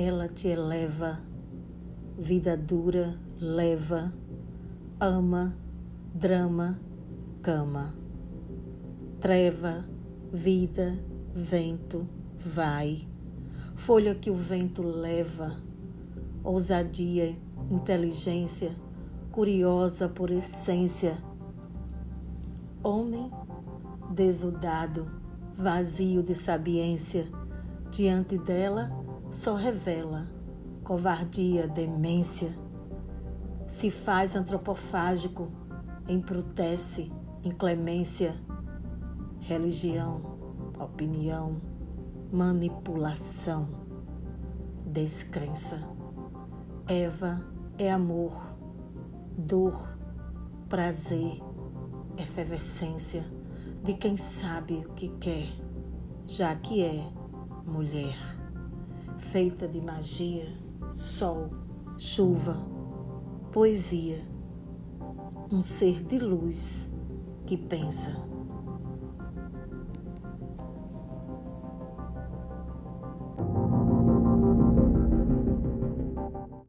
ela te eleva, vida dura, leva, ama, drama, cama. Treva, vida, vento, vai. Folha que o vento leva, ousadia, inteligência, curiosa por essência. Homem desudado, vazio de sabiência, diante dela só revela covardia, demência. Se faz antropofágico, embrutece, inclemência, religião, opinião, manipulação, descrença. Eva é amor, dor, prazer, efervescência de quem sabe o que quer, já que é mulher, feita de magia, sol, chuva, poesia, um ser de luz que pensa.